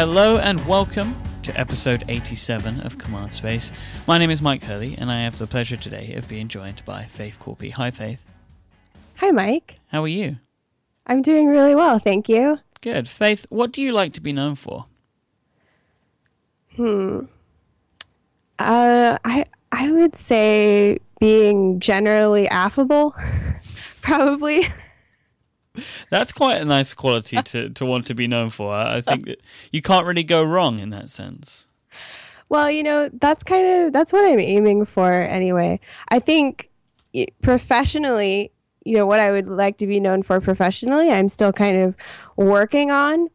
Hello and welcome to episode 87 of Command Space. My name is Mike Hurley, and I have the pleasure today of being joined by Faith Korpi. Hi, Faith. Hi, Mike. How are you? I'm doing really well, thank you. Good. Faith, what do you like to be known for? Hmm. Uh, I I would say being generally affable, probably. That's quite a nice quality to, to want to be known for. I think that you can't really go wrong in that sense. Well, you know, that's kind of that's what I'm aiming for anyway. I think professionally, you know, what I would like to be known for professionally, I'm still kind of working on.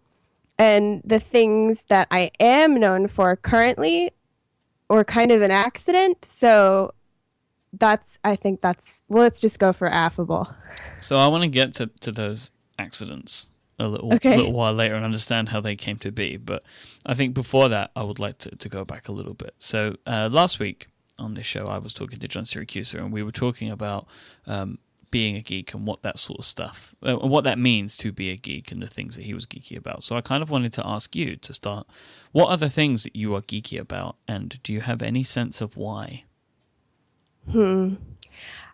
And the things that I am known for currently were kind of an accident. So that's I think that's well, let's just go for affable. So I want to get to, to those accidents a little Okay. little while later and understand how they came to be. But I think before that, I would like to, to go back a little bit. So uh, last week on this show, I was talking to John Siracusa, and we were talking about um, being a geek and what that sort of stuff, uh, and what that means to be a geek, and the things that he was geeky about. So I kind of wanted to ask you to start. What are the things that you are geeky about, and do you have any sense of why?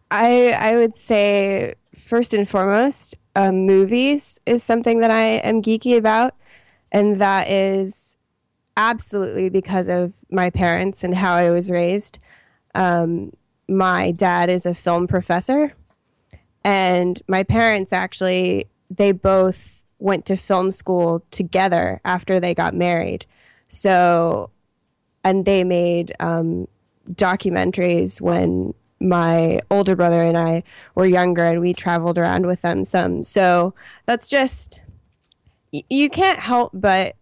I I would say first and foremost, um, movies is something that I am geeky about, and that is absolutely because of my parents and how I was raised. Um, my dad is a film professor, and my parents actually they both went to film school together after they got married. So, and they made um, documentaries when my older brother and I were younger and we traveled around with them some. So that's just, you can't help but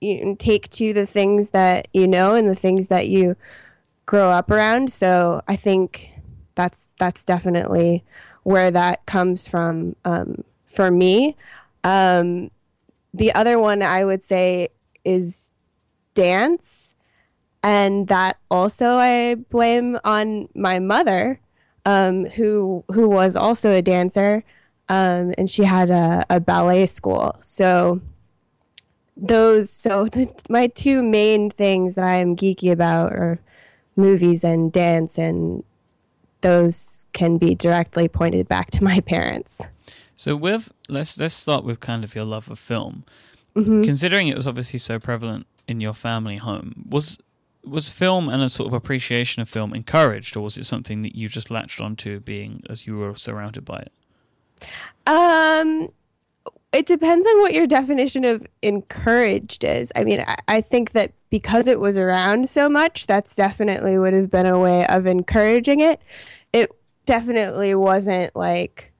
you take to the things that you know and the things that you grow up around. So I think that's, that's definitely where that comes from um, for me. Um, the other one I would say is dance and that also I blame on my mother, um, who who was also a dancer, um, and she had a, a ballet school. So those, so the, my two main things that I am geeky about are movies and dance, and those can be directly pointed back to my parents. So with let's let's start with kind of your love of film. Mm-hmm. Considering it was obviously so prevalent in your family home, was was film and a sort of appreciation of film encouraged, or was it something that you just latched onto, being as you were surrounded by it? Um, it depends on what your definition of encouraged is. I mean, I, I think that because it was around so much, that's definitely would have been a way of encouraging it. It definitely wasn't like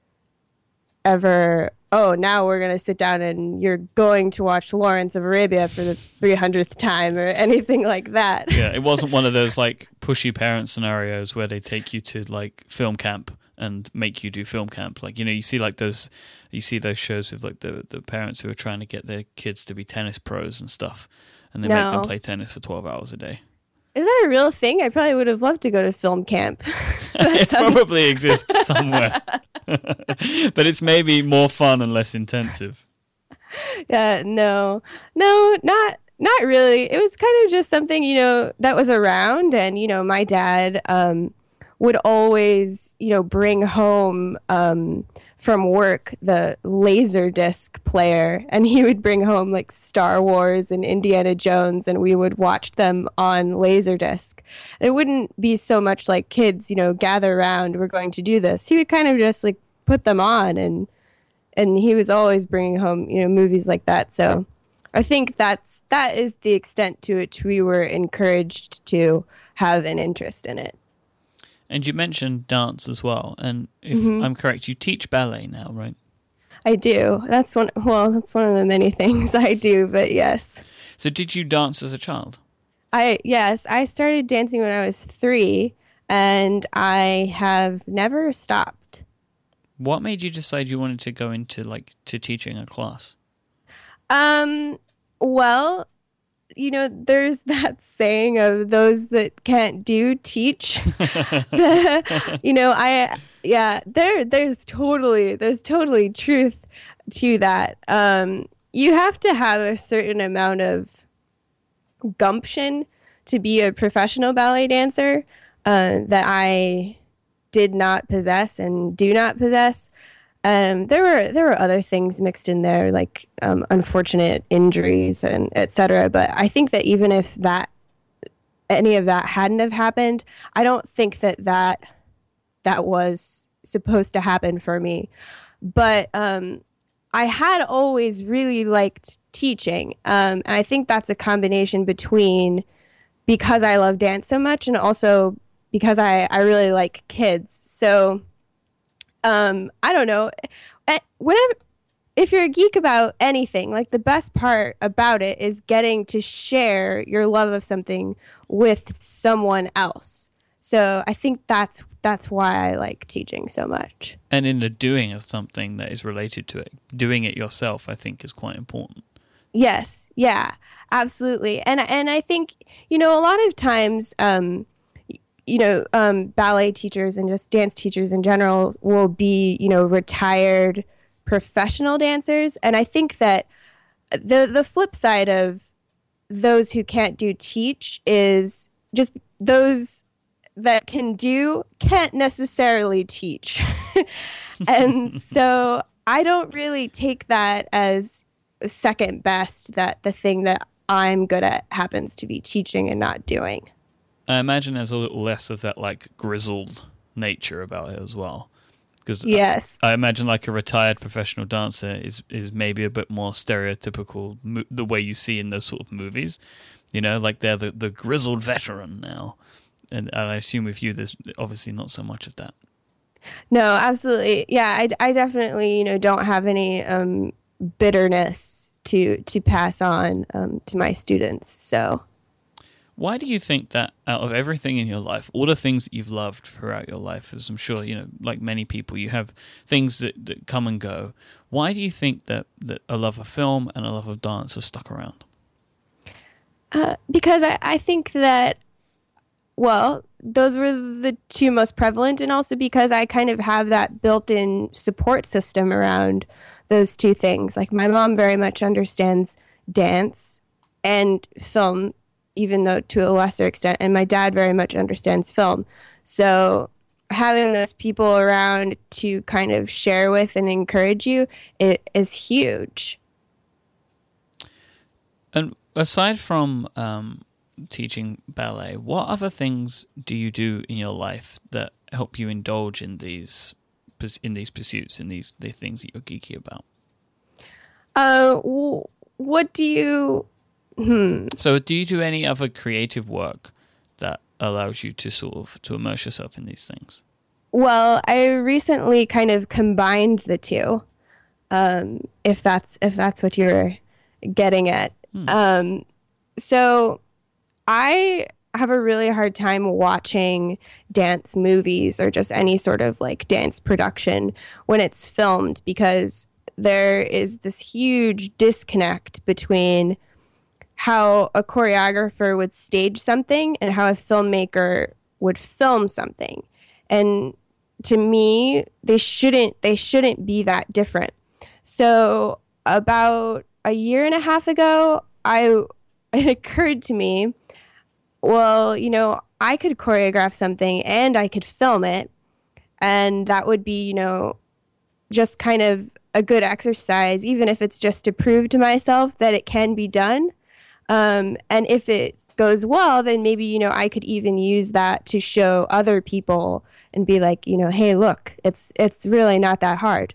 ever. Oh, now we're gonna sit down and you're going to watch Lawrence of Arabia for the 300th time or anything like that. Yeah, it wasn't one of those like pushy parent scenarios where they take you to like film camp and make you do film camp. Like you know, you see like those, you see those shows with like the the parents who are trying to get their kids to be tennis pros and stuff, and they make them play tennis for twelve hours a day. Is that a real thing? I probably would have loved to go to film camp. it probably exists somewhere, but it's maybe more fun and less intensive. yeah no no not not really it was kind of just something you know that was around and you know my dad um would always you know bring home um from work the laser disc player and he would bring home like star wars and indiana jones and we would watch them on laser disc. It wouldn't be so much like kids you know gather around we're going to do this. He would kind of just like put them on and and he was always bringing home you know movies like that. So i think that's that is the extent to which we were encouraged to have an interest in it And you mentioned dance as well, and if Mm-hmm. I'm correct, you teach ballet now, right? i do that's one well that's one of the many things i do but yes So did you dance as a child? i yes i started dancing when i was three and i have never stopped What made you decide you wanted to go into like to teaching a class? Um, well, you know, there's that saying of those that can't do teach. you know, I yeah, there there's totally there's totally truth to that. Um you have to have a certain amount of gumption to be a professional ballet dancer uh, that I did not possess and do not possess. Um, there were there were other things mixed in there, like um, unfortunate injuries and etc. But I think that even if that any of that hadn't have happened, I don't think that that that was supposed to happen for me. But um, I had always really liked teaching, um, and I think that's a combination between because I love dance so much and also because I I really like kids. So um, I don't know. Eh, whenever, if you're a geek about anything, like the best part about it is getting to share your love of something with someone else. So I think that's that's why I like teaching so much. And in the doing of something that is related to it, doing it yourself, I think is quite important. Yes, yeah, absolutely. And and I think you know a lot of times um, you know, um, ballet teachers and just dance teachers in general will be, you know, retired professional dancers. And I think that the the flip side of those who can't do teach is just those that can do can't necessarily teach. and so I don't really take that as second best that the thing that I'm good at happens to be teaching and not doing. I imagine there's a little less of that like grizzled nature about it as well. Because yes, I, I, imagine like a retired professional dancer is is maybe a bit more stereotypical mo- the way you see in those sort of movies. You know, like they're the, the grizzled veteran now, and, and I assume with you, there's obviously not so much of that. No, absolutely, yeah. I, I definitely you know don't have any um, bitterness to to pass on um, to my students. So why do you think that out of everything in your life, all the things that you've loved throughout your life, as I'm sure, you know, like many people, you have things that, that come and go. Why do you think that, that a love of film and a love of dance have stuck around? Uh, because I, I think that, well, those were the two most prevalent, and also because I kind of have that built in support system around those two things. Like, my mom very much understands dance and film even though to a lesser extent. And my dad very much understands film. So having those people around to kind of share with and encourage you it is huge. And aside from um, teaching ballet, what other things do you do in your life that help you indulge in these in these pursuits in these the things that you're geeky about? Uh, what do you Hmm. So, do you do any other creative work that allows you to sort of to immerse yourself in these things? Well, I recently kind of combined the two. Um, if that's if that's what you're getting at. Hmm. Um, so, I have a really hard time watching dance movies or just any sort of like dance production when it's filmed because there is this huge disconnect between how a choreographer would stage something and how a filmmaker would film something. And to me, they shouldn't they shouldn't be that different. So about a year and a half ago, I it occurred to me, well, you know, I could choreograph something and I could film it, and that would be, you know, just kind of a good exercise, even if it's just to prove to myself that it can be done. Um, and if it goes well, then maybe, you know, I could even use that to show other people and be like, you know, hey, look, it's it's really not that hard.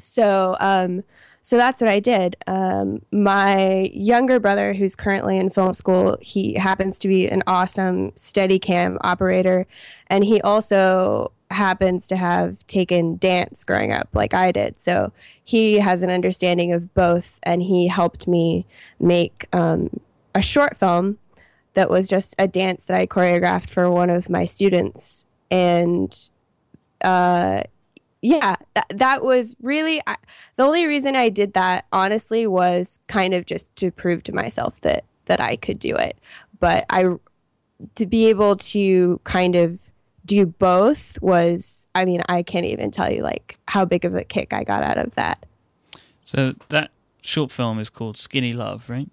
So um, so that's what I did. Um, my younger brother, who's currently in film school, he happens to be an awesome Steadicam operator, and he also happens to have taken dance growing up like I did. So he has an understanding of both, and he helped me make um, a short film that was just a dance that I choreographed for one of my students. And uh, yeah, that, that was really I, the only reason I did that, honestly, was kind of just to prove to myself that that I could do it. But I to be able to kind of do both was i mean i can't even tell you like how big of a kick i got out of that so that short film is called Skinny Love, right?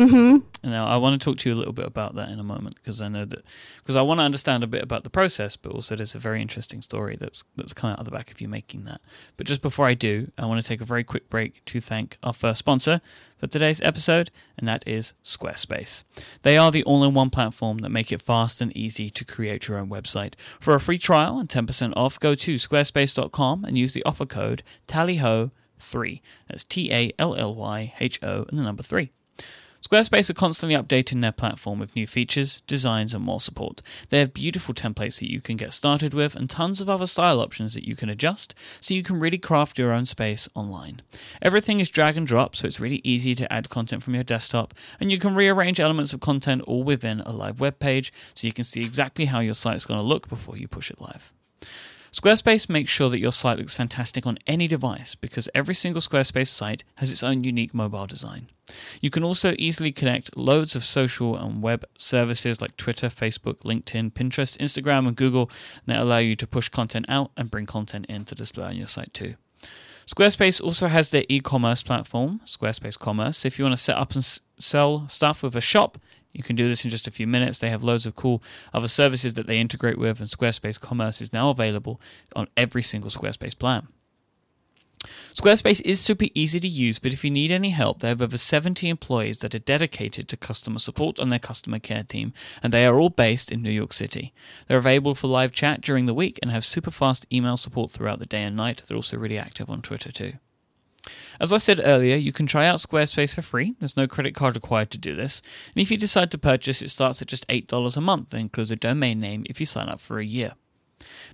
Mm-hmm. Now, I want to talk to you a little bit about that in a moment because I know that because I want to understand a bit about the process, but also there's a very interesting story that's that's come out of the back of you making that. But just before I do, I want to take a very quick break to thank our first sponsor for today's episode, and that is Squarespace. They are the all-in-one platform that make it fast and easy to create your own website. For a free trial and 10% off, go to squarespace.com and use the offer code TALLYHO3. That's T A L L Y H O and the number 3. Squarespace are constantly updating their platform with new features, designs, and more support. They have beautiful templates that you can get started with and tons of other style options that you can adjust so you can really craft your own space online. Everything is drag and drop, so it's really easy to add content from your desktop, and you can rearrange elements of content all within a live web page so you can see exactly how your site is going to look before you push it live. Squarespace makes sure that your site looks fantastic on any device because every single Squarespace site has its own unique mobile design. You can also easily connect loads of social and web services like Twitter, Facebook, LinkedIn, Pinterest, Instagram, and Google that allow you to push content out and bring content in to display on your site too. Squarespace also has their e commerce platform, Squarespace Commerce. If you want to set up and s- sell stuff with a shop, you can do this in just a few minutes. They have loads of cool other services that they integrate with, and Squarespace Commerce is now available on every single Squarespace plan. Squarespace is super easy to use, but if you need any help, they have over 70 employees that are dedicated to customer support on their customer care team, and they are all based in New York City. They're available for live chat during the week and have super fast email support throughout the day and night. They're also really active on Twitter too. As I said earlier, you can try out Squarespace for free. There's no credit card required to do this. And if you decide to purchase, it starts at just $8 a month and includes a domain name if you sign up for a year.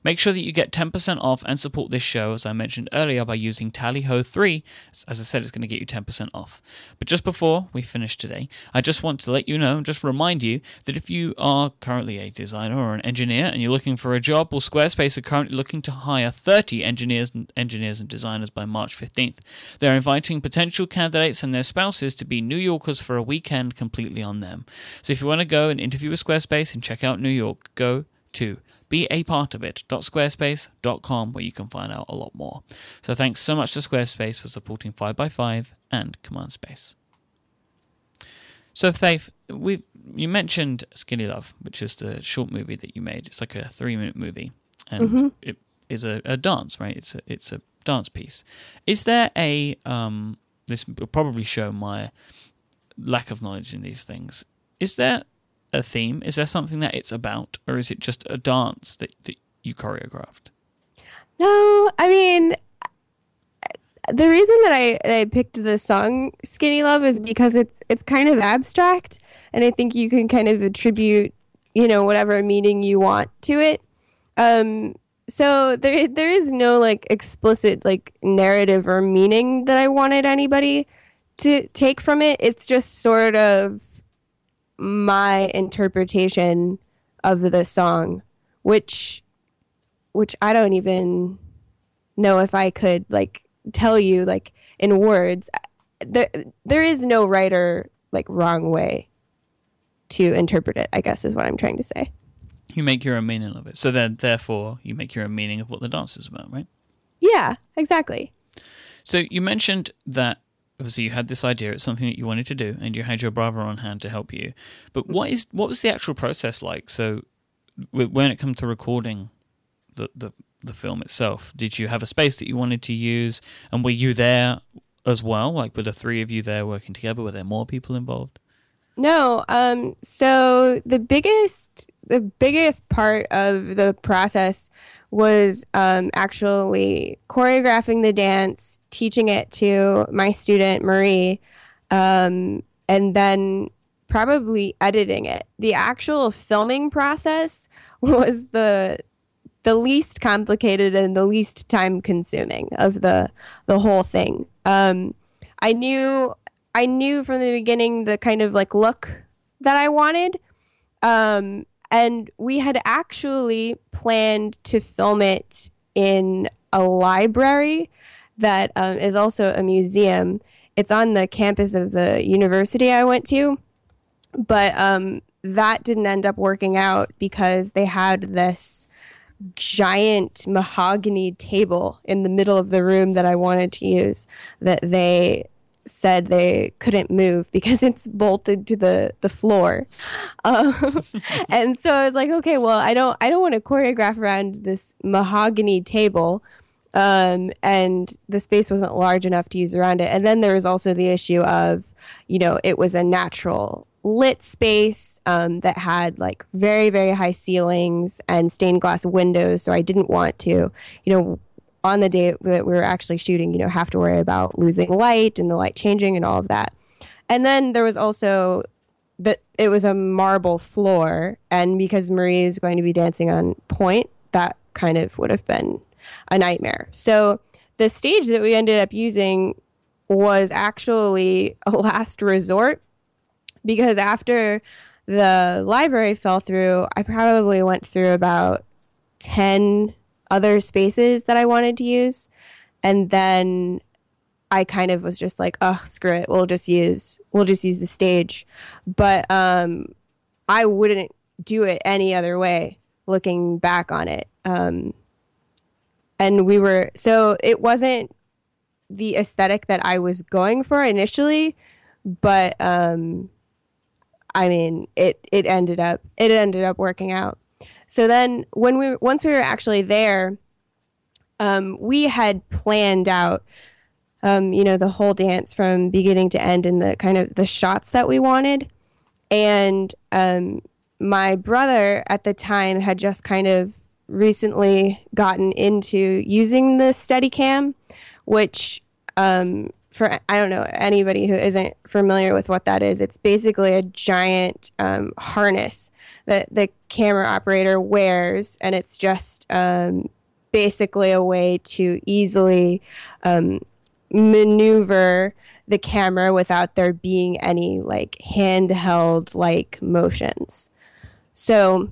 Make sure that you get 10% off and support this show, as I mentioned earlier, by using TallyHo3. As I said, it's going to get you 10% off. But just before we finish today, I just want to let you know, just remind you, that if you are currently a designer or an engineer and you're looking for a job, well, Squarespace are currently looking to hire 30 engineers and, engineers and designers by March 15th. They're inviting potential candidates and their spouses to be New Yorkers for a weekend completely on them. So if you want to go and interview with Squarespace and check out New York, go to be a part of it. it.squarespace.com where you can find out a lot more. So thanks so much to Squarespace for supporting 5by5 and Command Space. So Faith, we you mentioned Skinny Love, which is the short movie that you made. It's like a three minute movie, and Mhm. it is a, a dance, right? It's a it's a dance piece. Is there a um? This will probably show my lack of knowledge in these things. Is there a theme? Is there something that it's about, or is it just a dance that, that you choreographed? No, I mean, the reason that I, I picked the song "Skinny Love" is because it's it's kind of abstract, and I think you can kind of attribute, you know, whatever meaning you want to it. Um, so there there is no like explicit like narrative or meaning that I wanted anybody to take from it. It's just sort of my interpretation of the song, which which I don't even know if I could like tell you like in words. There there is no right or like wrong way to interpret it, I guess is what I'm trying to say. You make your own meaning of it. So then, therefore, you make your own meaning of what the dance is about, right? Yeah, exactly. So you mentioned that obviously you had this idea; it's something that you wanted to do, and you had your brother on hand to help you. But what is what was the actual process like? So when it comes to recording the, the the film itself, did you have a space that you wanted to use, and were you there as well? Like, were the three of you there working together? Were there more people involved? No, um so the biggest the biggest part of the process was um, actually choreographing the dance, teaching it to my student Marie, um, and then probably editing it. The actual filming process was the the least complicated and the least time consuming of the the whole thing. Um, I knew I knew from the beginning the kind of like look that I wanted. Um, and we had actually planned to film it in a library that um, is also a museum. It's on the campus of the university I went to, but um, that didn't end up working out because they had this giant mahogany table in the middle of the room that I wanted to use that they said they couldn't move because it's bolted to the the floor. Um, and so i was like okay well i don't i don't want to choreograph around this mahogany table um, and the space wasn't large enough to use around it. And then there was also the issue of you know it was a natural lit space um, that had like very very high ceilings and stained glass windows so i didn't want to you know on the day that we were actually shooting, you know, have to worry about losing light and the light changing and all of that. And then there was also that it was a marble floor, and because Marie is going to be dancing on pointe, that kind of would have been a nightmare. So the stage that we ended up using was actually a last resort because after the library fell through, I probably went through about 10 other spaces that I wanted to use. And then I kind of was just like, oh, screw it. We'll just use we'll just use the stage. But um, I wouldn't do it any other way. Looking back on it, um, and we were so it wasn't the aesthetic that I was going for initially, but um, I mean, it it ended up it ended up working out. So then, when we once we were actually there, um, we had planned out, um, you know, the whole dance from beginning to end and the kind of the shots that we wanted. And um, my brother at the time had just kind of recently gotten into using the Steadicam, which um, for I don't know anybody who isn't familiar with what that is. It's basically a giant um, harness that the camera operator wears, and it's just um, basically a way to easily um, maneuver the camera without there being any like handheld like motions. So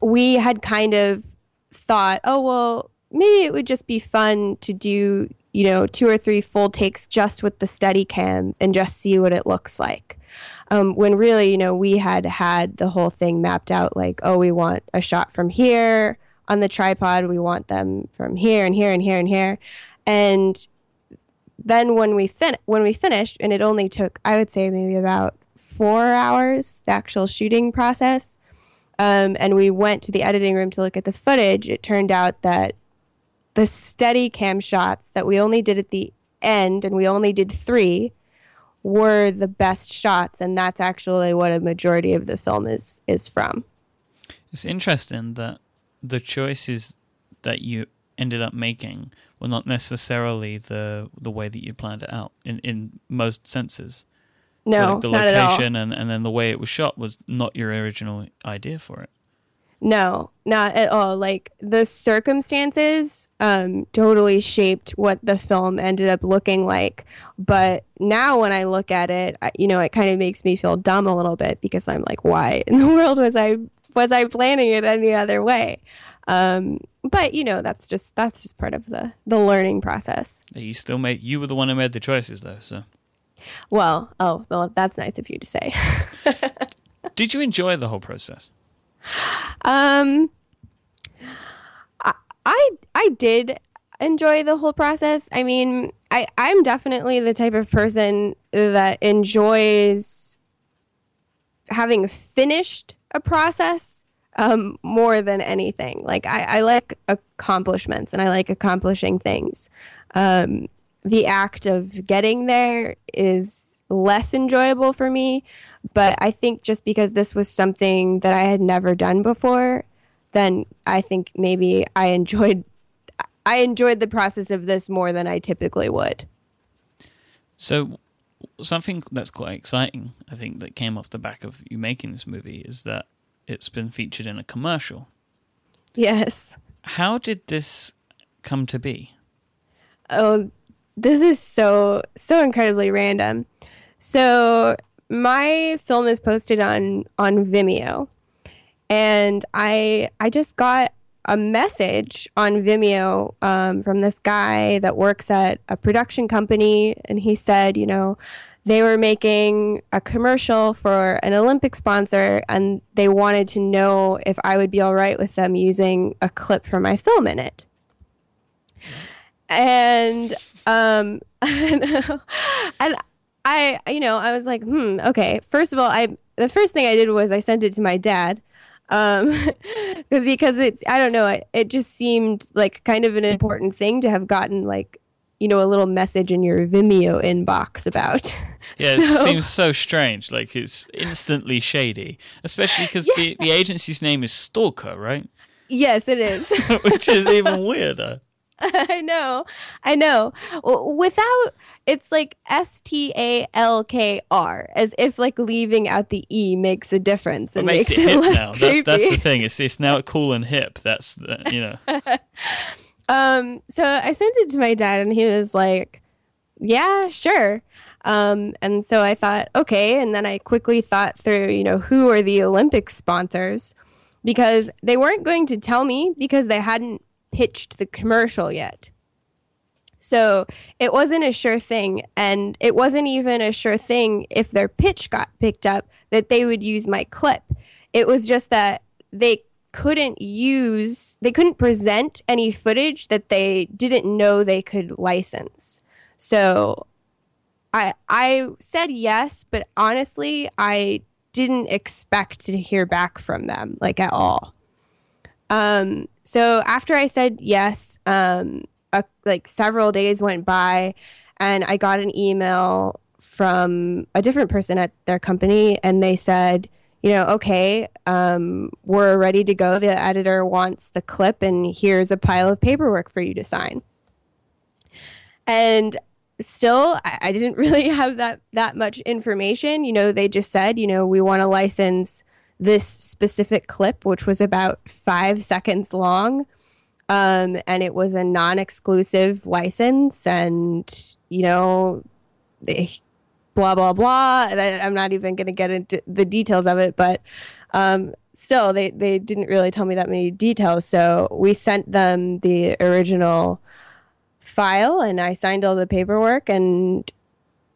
we had kind of thought, oh well, maybe it would just be fun to do, you know, two or three full takes just with the Steadicam and just see what it looks like. Um, when really, you know, we had had the whole thing mapped out like, oh, we want a shot from here on the tripod, we want them from here and here and here and here. And then when we fin- when we finished, and it only took, I would say, maybe about four hours, the actual shooting process. Um, and we went to the editing room to look at the footage. It turned out that the Steadicam shots that we only did at the end, and we only did three, were the best shots, and that's actually what a majority of the film is is from. It's interesting that the choices that you ended up making were not necessarily the the way that you planned it out in in most senses. No, so like the location and and then the way it was shot was not your original idea for it. No, not at all. Like the circumstances um, totally shaped what the film ended up looking like. But now when I look at it, I, you know, it kind of makes me feel dumb a little bit because I'm like, why in the world was I was I planning it any other way? Um, but you know, that's just that's just part of the the learning process. You still made you were the one who made the choices though, so. Well, oh, well, that's nice of you to say. Did you enjoy the whole process? Um, I, I I did enjoy the whole process. I mean, I I'm definitely the type of person that enjoys having finished a process um, more than anything. Like I, I like accomplishments and I like accomplishing things. Um, the act of getting there is less enjoyable for me but I think just because this was something that I had never done before, then I think maybe I enjoyed I enjoyed the process of this more than I typically would. So something that's quite exciting, I think, that came off the back of you making this movie is that it's been featured in a commercial. Yes. How did this come to be? Oh, this is so so incredibly random. So my film is posted on on Vimeo, and I I just got a message on Vimeo um, from this guy that works at a production company, and he said, you know, they were making a commercial for an Olympic sponsor, and they wanted to know if I would be all right with them using a clip from my film in it. And um, and I, you know, I was like, hmm, okay. First of all, I the first thing I did was I sent it to my dad, um, because it's I don't know, it, it just seemed like kind of an important thing to have gotten like, you know, a little message in your Vimeo inbox about. Yeah, it seems so strange. Like it's instantly shady, especially because yeah. the the agency's name is Stalkr, right? Yes, it is. Which is even weirder. I know. I know. Without it's like S T A L K R, as if like leaving out the E makes a difference and it makes, makes it, it, less now. creepy. That's that's the thing. It's it's now cool and hip. That's the you know. um. So I sent it to my dad, and he was like, "Yeah, sure." Um, and so I thought, okay. And then I quickly thought through, you know, who are the Olympic sponsors? Because they weren't going to tell me because they hadn't pitched the commercial yet. So it wasn't a sure thing. And it wasn't even a sure thing if their pitch got picked up that they would use my clip. It was just that they couldn't use, they couldn't present any footage that they didn't know they could license. So I I said yes, but honestly, I didn't expect to hear back from them like at all. Um, so after I said yes, um, a, like several days went by, and I got an email from a different person at their company, and they said, you know, okay, um, we're ready to go. The editor wants the clip, and here's a pile of paperwork for you to sign. And still I, I, didn't really have that that much information you know they just said you know we want to license this specific clip, which was about five seconds long. Um, and it was a non exclusive license, and, you know, they, blah, blah, blah. I'm not even going to get into the details of it, but um, still, they, they didn't really tell me that many details. So we sent them the original file, and I signed all the paperwork, and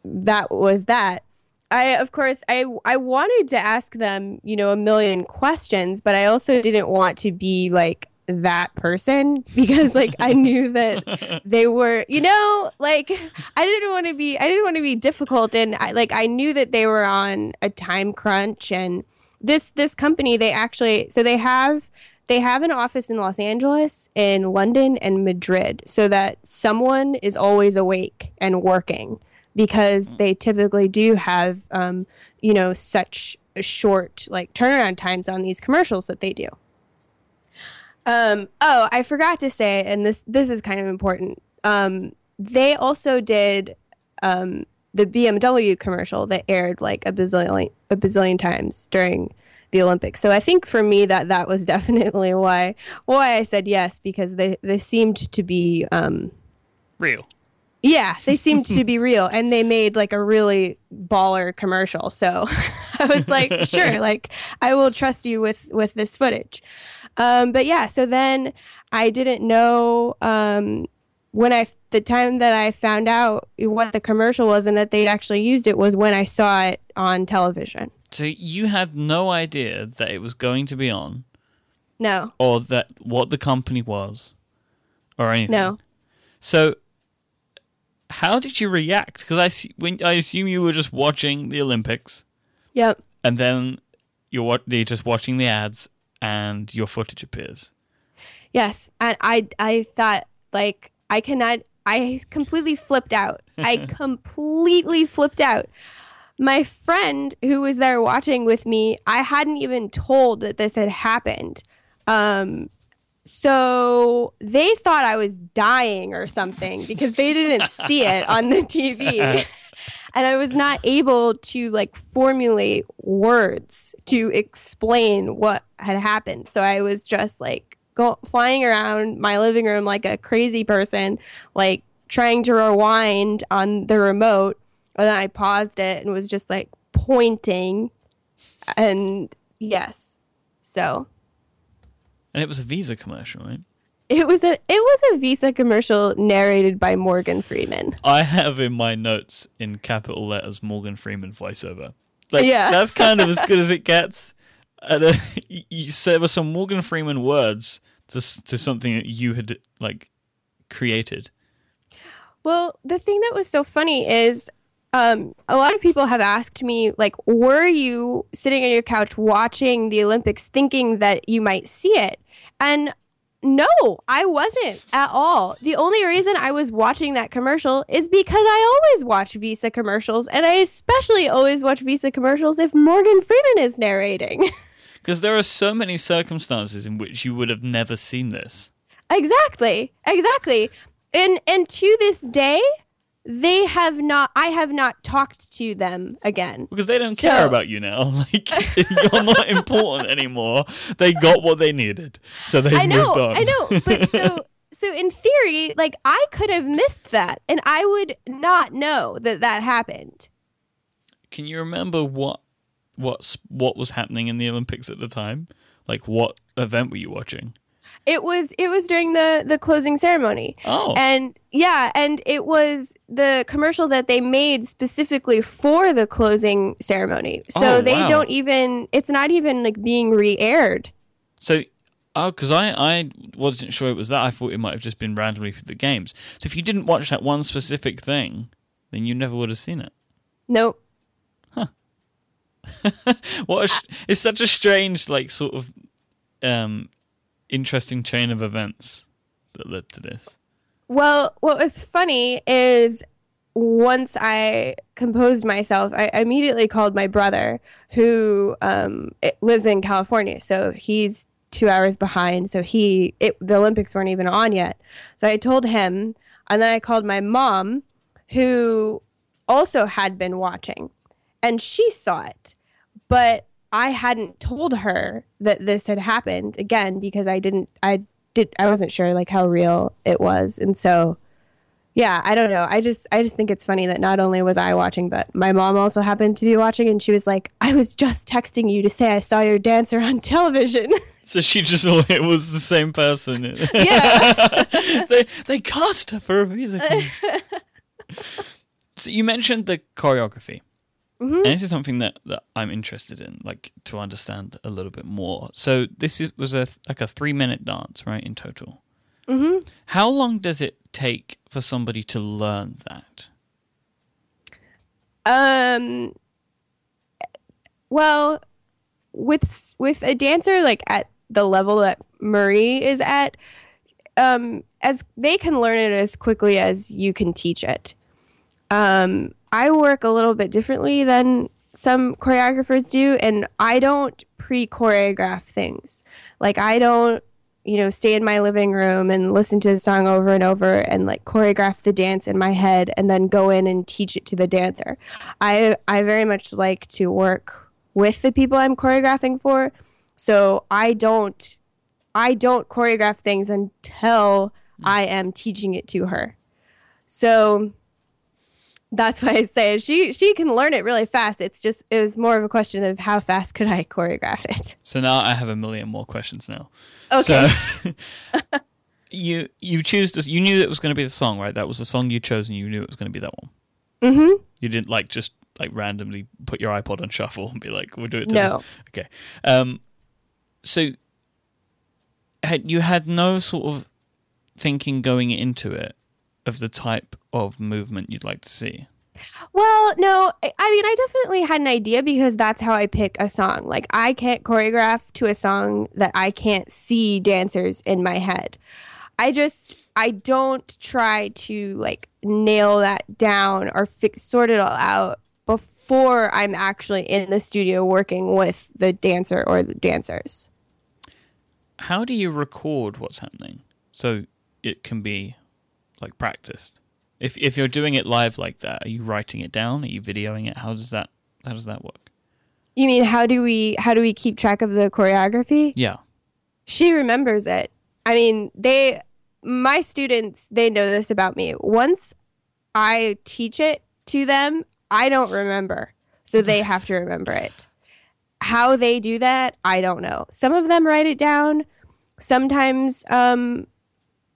that was that. I of course I I wanted to ask them, you know, a million questions, but I also didn't want to be like that person because like I knew that they were, you know, like I didn't want to be I didn't want to be difficult and I like I knew that they were on a time crunch and this this company they actually so they have they have an office in Los Angeles, in London and Madrid so that someone is always awake and working because mm. they typically do have, um, you know, such short like turnaround times on these commercials that they do. Um, oh, I forgot to say, and this this is kind of important. Um, they also did um, the BMW commercial that aired like a bazillion a bazillion times during the Olympics. So I think for me that that was definitely why why I said yes because they they seemed to be um, real. Yeah, they seemed to be real and they made like a really baller commercial. So I was like, sure, like I will trust you with with this footage. Um, but yeah, so then I didn't know um, when I the time that I found out what the commercial was and that they'd actually used it was when I saw it on television. So you had no idea that it was going to be on? No. Or that what the company was or anything? No. So how did you react? Because I when I assume you were just watching the Olympics. Yep. And then you're you're just watching the ads, and your footage appears. Yes, and I I thought like I cannot. I completely flipped out. I completely flipped out. My friend who was there watching with me, I hadn't even told that this had happened. Um, so they thought I was dying or something because they didn't see it on the TV. and I was not able to like formulate words to explain what had happened. So I was just like go, flying around my living room like a crazy person, like trying to rewind on the remote. And then I paused it and was just like pointing. And yes. So and it was a Visa commercial, right? It was a it was a Visa commercial narrated by Morgan Freeman. I have in my notes in capital letters Morgan Freeman voiceover. Like yeah. that's kind of as good as it gets. And uh, you, there were some Morgan Freeman words to to something that you had like created. Well, the thing that was so funny is um, a lot of people have asked me, like, were you sitting on your couch watching the Olympics thinking that you might see it? And no, I wasn't at all. The only reason I was watching that commercial is because I always watch Visa commercials, and I especially always watch Visa commercials if Morgan Freeman is narrating. Because there are so many circumstances in which you would have never seen this. exactly, exactly. And and to this day, they have not. I have not talked to them again. Because they don't So- care about you now. Like you're not important anymore. They got what they needed, so they've I know, moved on. I know. But so so in theory, like I could have missed that, and I would not know that that happened. Can you remember what what's what was happening in the Olympics at the time? Like what event were you watching? It was it was during the the closing ceremony. Oh, And yeah, and it was the commercial that they made specifically for the closing ceremony. So Oh, they wow. don't even it's not even like being re-aired. so oh, because I I wasn't sure it was that. I thought it might have just been randomly for the games. So if you didn't watch that one specific thing, then you never would have seen it. Nope. What a it's such a strange like sort of um interesting chain of events that led to this. Well, what was funny is once I composed myself, I immediately called my brother, who um, lives in California. So he's two hours behind. So he, it, the Olympics weren't even on yet. So I told him, and then I called my mom, who also had been watching, and she saw it, but I hadn't told her that this had happened again because I didn't, I did, I wasn't sure like how real it was, and so yeah, I don't know. I just I just think it's funny that not only was I watching, but my mom also happened to be watching, and she was like, "I was just texting you to say I saw your dancer on television." So she just it was the same person. yeah, they they cast her for a musical. so you mentioned the choreography, Mhm. and this is something that, that I'm interested in, like to understand a little bit more. So this is, was a like a three minute dance, right, in total. hmm How long does it take for somebody to learn that? Um. Well, with with a dancer like at the level that Marie is at, um, as they can learn it as quickly as you can teach it. Um, I work a little bit differently than some choreographers do, and I don't pre choreograph things. Like I don't, you know, stay in my living room and listen to a song over and over and like choreograph the dance in my head and then go in and teach it to the dancer. I I very much like to work with the people I'm choreographing for. So I don't I don't choreograph things until I am teaching it to her. So that's why I say she she can learn it really fast. It's just it was more of a question of how fast could I choreograph it. So now I have a million more questions now. Okay. So you you choose this. You knew it was going to be the song, right? That was the song you chose, and you knew it was going to be that one. mm-hmm. You didn't like just like randomly put your iPod on shuffle and be like, "We'll do it." To No. this. Okay. Um. So had you had no sort of thinking going into it of the type of movement you'd like to see? Well, no, I mean, I definitely had an idea because that's how I pick a song. Like, I can't choreograph to a song that I can't see dancers in my head. I just, I don't try to like nail that down or fix, sort it all out before I'm actually in the studio working with the dancer or the dancers. How do you record what's happening so it can be like practiced? If if you're doing it live like that, are you writing it down? Are you videoing it? How does that how does that work? You mean how do we how do we keep track of the choreography? Yeah. she remembers it. I mean, they, my students, they know this about me. Once I teach it to them, I don't remember. So they have to remember it. How they do that, I don't know. Some of them write it down. Sometimes, um,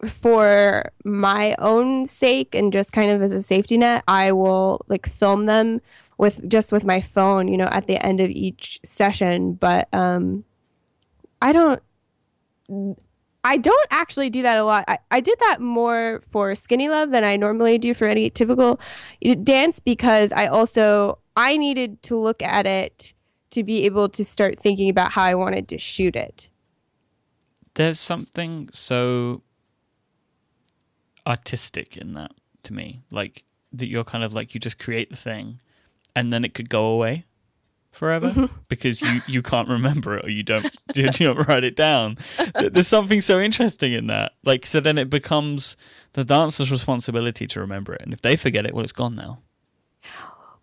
for my own sake and just kind of as a safety net, I will like film them with just with my phone, you know, at the end of each session. But um, I don't I don't actually do that a lot. I, I did that more for Skinny Love than I normally do for any typical dance because I also I needed to look at it to be able to start thinking about how I wanted to shoot it. There's something so artistic in that to me. Like that you're kind of like you just create the thing and then it could go away forever mm-hmm. because you, you can't remember it or you don't you don't write it down. There's something so interesting in that. Like so then it becomes the dancer's responsibility to remember it. And if they forget it, well it's gone now.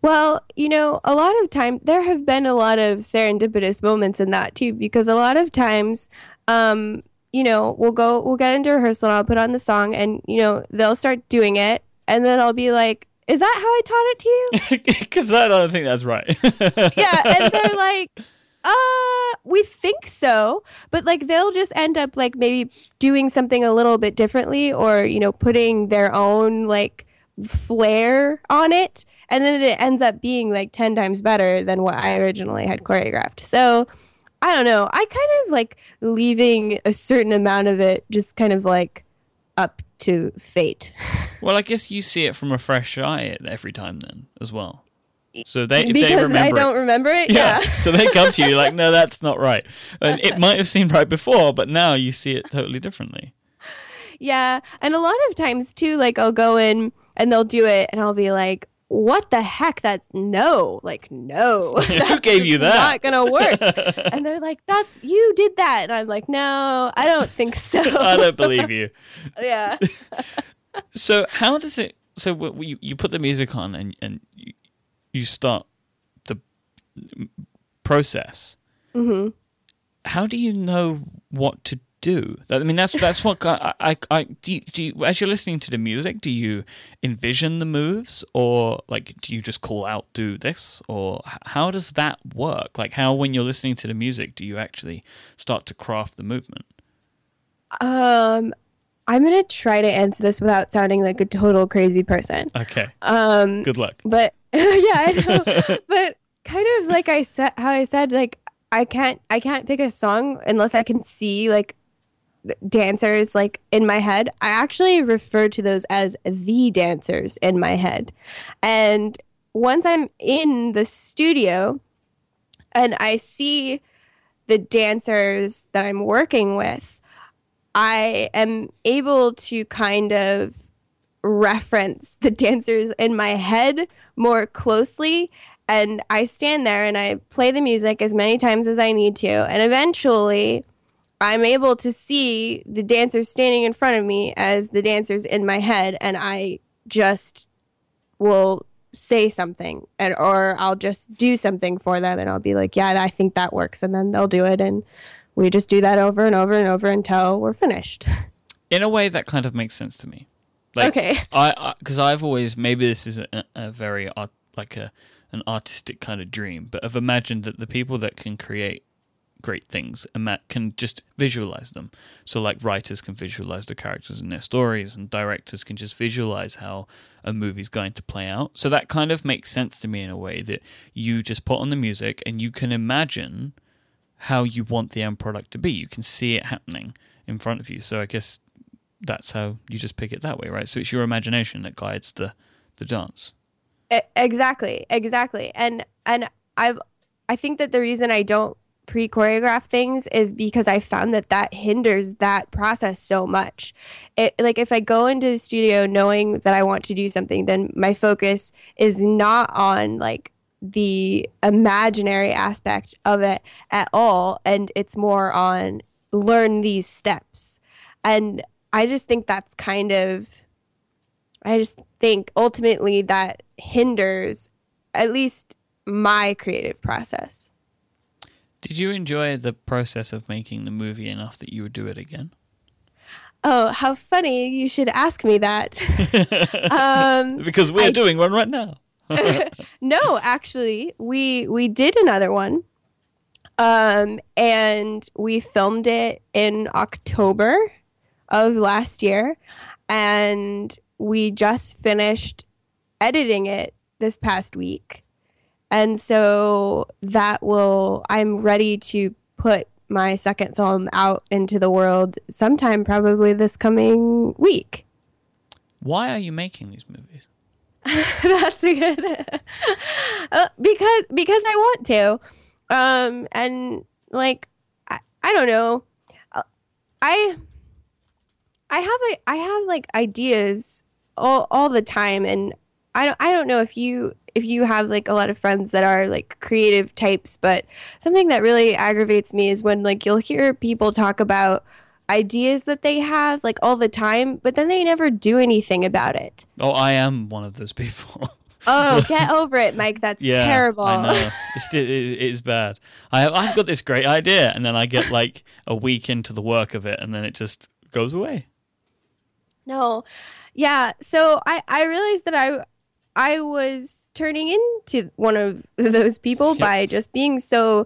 Well, you know, a lot of time there have been a lot of serendipitous moments in that too, because a lot of times, um, you know, we'll go, we'll get into rehearsal and I'll put on the song and, you know, they'll start doing it. And then I'll be like, is that how I taught it to you? Because I don't think that's right. yeah. And they're like, uh, we think so. But like they'll just end up like maybe doing something a little bit differently or, you know, putting their own like flair on it. And then it ends up being like 10 times better than what I originally had choreographed. So I don't know. I kind of like leaving a certain amount of it just kind of like up to fate. Well, I guess you see it from a fresh eye every time then as well. So they because they remember I don't it, remember it. Yeah. yeah. so they come to you like, no, that's not right, and it might have seemed right before, but now you see it totally differently. Yeah, and a lot of times too, like I'll go in and they'll do it, and I'll be like, what the heck? That no like no who gave you that? not gonna work. And they're like that's you did that. And i'm like no i don't think so. I don't believe you. Yeah. So how does it so you, you put the music on and and you, you start the process. Mm-hmm. how do you know what to do. I mean, that's that's what I, I, I do, you, do you, as you're listening to the music, do you envision the moves, or like do you just call out do this, or how does that work? Like how when you're listening to the music, do you actually start to craft the movement? Um, I'm gonna try to answer this without sounding like a total crazy person. Okay. Um, good luck. But yeah, I know. but kind of like I said, how I said, like I can't I can't pick a song unless I can see like dancers like in my head. I actually refer to those as the dancers in my head. And once I'm in the studio and I see the dancers that I'm working with, I am able to kind of reference the dancers in my head more closely. And I stand there and I play the music as many times as I need to. And eventually, I'm able to see the dancers standing in front of me as the dancers in my head, and I just will say something and or I'll just do something for them and I'll be like, yeah, I think that works and then they'll do it and we just do that over and over and over until we're finished. In a way that kind of makes sense to me. Like, okay. I because I've always maybe this is a, a very art, like a an artistic kind of dream, but I've imagined that the people that can create great things and Matt can just visualize them. So, like writers can visualize the characters in their stories, and directors can just visualize how a movie's going to play out. So, that kind of makes sense to me in a way that you just put on the music and you can imagine how you want the end product to be. You can see it happening in front of you. So, I guess that's how you just pick it that way, right? So, it's your imagination that guides the, the dance. Exactly, exactly. And, and I've, I think that the reason I don't pre choreograph things is because I found that that hinders that process so much. It like if I go into the studio knowing that I want to do something, then my focus is not on like the imaginary aspect of it at all and it's more on learn these steps. And I just think that's kind of I just think ultimately that hinders at least my creative process. Did you enjoy the process of making the movie enough that you would do it again? Oh, how funny! You should ask me that. um, because we're I, doing one right now. no, actually, we we did another one, um, and we filmed it in October of last year, and we just finished editing it this past week. And so that will, I'm ready to put my second film out into the world sometime probably this coming week. Why are you making these movies? That's a good uh, because because I want to, um, and like I, I don't know, uh, I I have a I have like ideas all all the time, and I don't I don't know if you if you have like a lot of friends that are like creative types, but something that really aggravates me is when like you'll hear people talk about ideas that they have like all the time, but then they never do anything about it. Oh, I am one of those people. oh, get over it, Mike. That's yeah, terrible. I know. It's, it, it's bad. I have, I've got this great idea, and then I get like a week into the work of it, and then it just goes away. No. Yeah. So I, I realized that I I was turning into one of those people yep. by just being so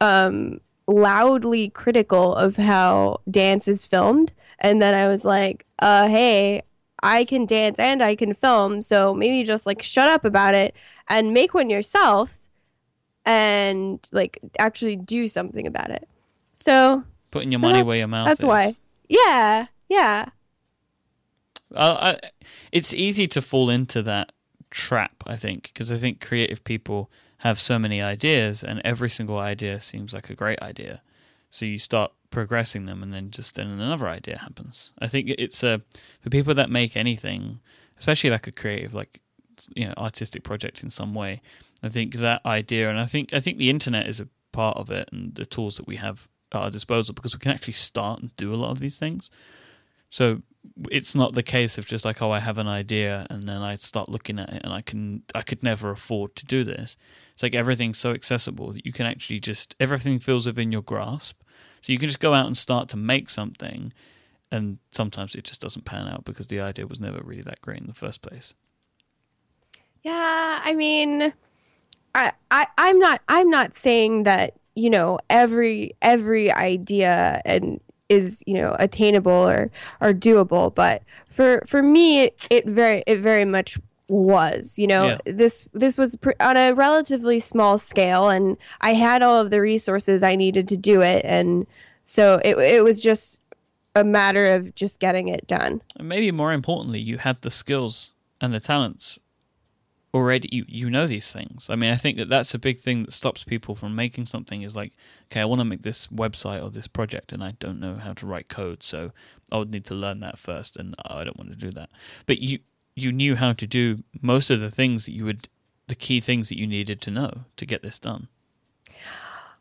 um, loudly critical of how dance is filmed. And then I was like, uh, hey, I can dance and I can film. So maybe just like shut up about it and make one yourself and like actually do something about it. So putting your so money where your mouth that's is. why. Yeah. Yeah. Uh, I, it's easy to fall into that trap, I think, because I think creative people have so many ideas, and every single idea seems like a great idea. So you start progressing them, and then just then another idea happens. I think it's a for people that make anything, especially like a creative, like you know, artistic project in some way. I think that idea, and I think I think the internet is a part of it, and the tools that we have at our disposal because we can actually start and do a lot of these things. So it's not the case of just like oh I have an idea and then I start looking at it and I can I could never afford to do this. It's like everything's so accessible that you can actually just everything feels within your grasp. So you can just go out and start to make something and sometimes it just doesn't pan out because the idea was never really that great in the first place. Yeah, I mean I, I I'm not I'm not saying that, you know, every every idea and is you know attainable or or doable. But for for me it, it very it very much was you know yeah. this this was pr- on a relatively small scale and i had all of the resources i needed to do it. And so it, it was just a matter of just getting it done. And maybe more importantly you had the skills and the talents already you, you know these things. I mean i think that that's a big thing that stops people from making something is like okay i want to make this website or this project and i don't know how to write code so i would need to learn that first and i don't want to do that. But you you knew how to do most of the things that you would the key things that you needed to know to get this done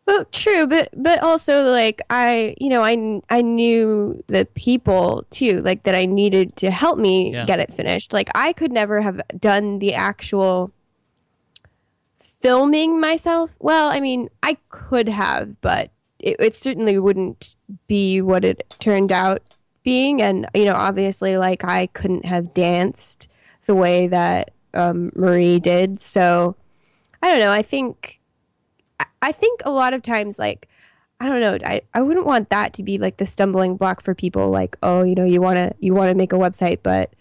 well, true, but but also like I, you know, I I knew the people too, like that I needed to help me yeah. get it finished. Like I could never have done the actual filming myself. Well, I mean, I could have, but it, it certainly wouldn't be what it turned out being. And you know, obviously, like I couldn't have danced the way that um, Marie did. So I don't know. I think I think a lot of times, like, I don't know, I, I wouldn't want that to be like the stumbling block for people like, oh, you know, you wanna you wanna make a website, but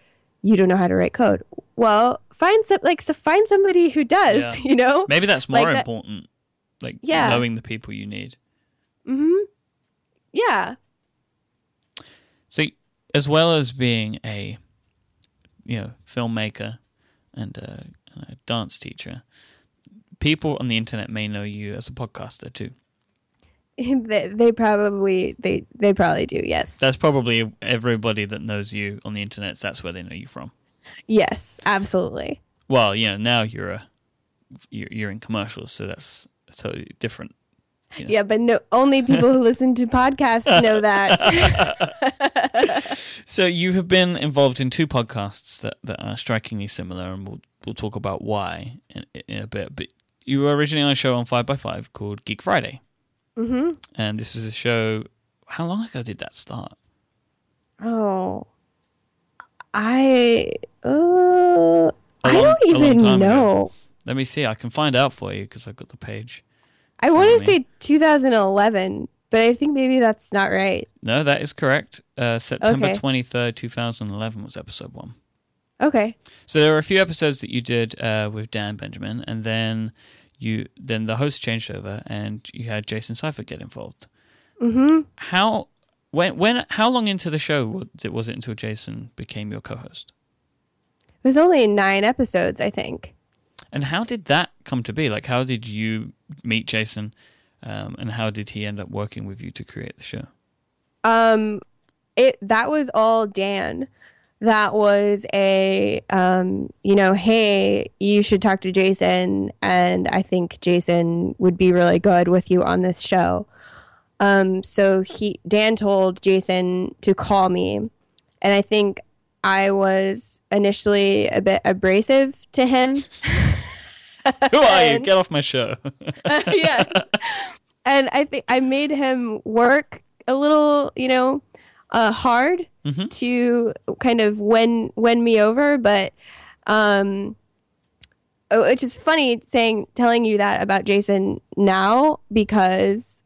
you don't know how to write code. Well, find some like so find somebody who does, yeah. you know? Maybe that's more like important. That, like yeah. knowing the people you need. Mm-hmm. Yeah. So as well as being a you know, filmmaker and a, and a dance teacher, people on the internet may know you as a podcaster too. they, they probably they they probably do. Yes. That's probably everybody that knows you on the internet. That's where they know you from. Yes, absolutely. Well, you know, now you're a you're, you're in commercials, so that's totally different. You know. Yeah, but no, only people who listen to podcasts know that. so you have been involved in two podcasts that, that are strikingly similar, and we'll we'll talk about why in, in a bit. But you were originally on a show on 5by5 called Geek Friday, mm-hmm. and this is a show. How long ago did that start? Oh, I uh, I don't even know. Ago. Let me see. I can find out for you because I've got the page. I want to say 2011, but I think maybe that's not right. No, that is correct. Uh, September okay. 23rd, 2011 was episode one. Okay. So there were a few episodes that you did uh, with Dan Benjamin, and then you then the host changed over, and you had Jason Seiler get involved. hmm How when when how long into the show was it, was it until Jason became your co-host? It was only nine episodes, I think. And how did that come to be? Like, how did you meet Jason, um, and how did he end up working with you to create the show? Um, it that was all Dan. That was a um, you know, hey, you should talk to Jason, and I think Jason would be really good with you on this show. Um, so he Dan told Jason to call me, and I think I was initially a bit abrasive to him. Who are you? Get off my show. yes. And I think I made him work a little, you know, uh, hard Mhm. to kind of win win me over, but um oh, it's just funny saying telling you that about Jason now because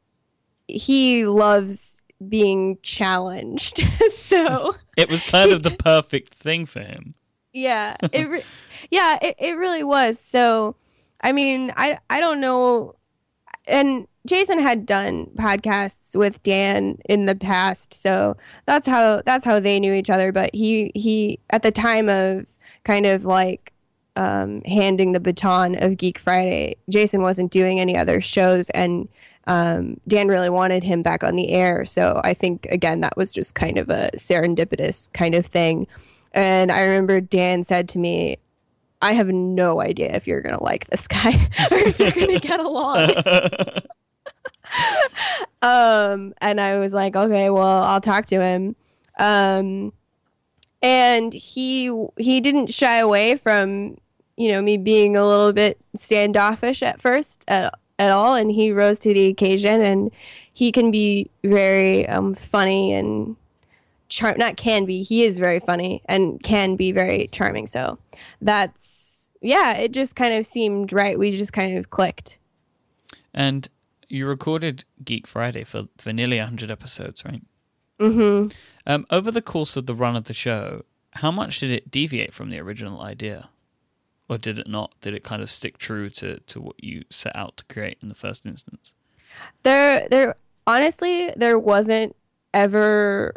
he loves being challenged. so it was kind of the perfect thing for him. yeah it re- yeah it, it really was so i mean i i don't know and jason had done podcasts with dan in the past so that's how that's how they knew each other but he he at the time of kind of like um, handing the baton of geek friday jason wasn't doing any other shows and um, dan really wanted him back on the air so i think again that was just kind of a serendipitous kind of thing and I remember Dan said to me, I have no idea if you're going to like this guy or if you're going to get along. um, and I was like, okay, well, I'll talk to him. Um, and he he didn't shy away from you know me being a little bit standoffish at first at, at all, and he rose to the occasion. And he can be very um, funny and char- not can be he is very funny and can be very charming so that's yeah it just kind of seemed right we just kind of clicked and you recorded Geek Friday for, for nearly 100 episodes, right? mm-hmm Um, over the course of the run of the show, how much did it deviate from the original idea? Or did it not? Did it kind of stick true to, to what you set out to create in the first instance? there there honestly there wasn't ever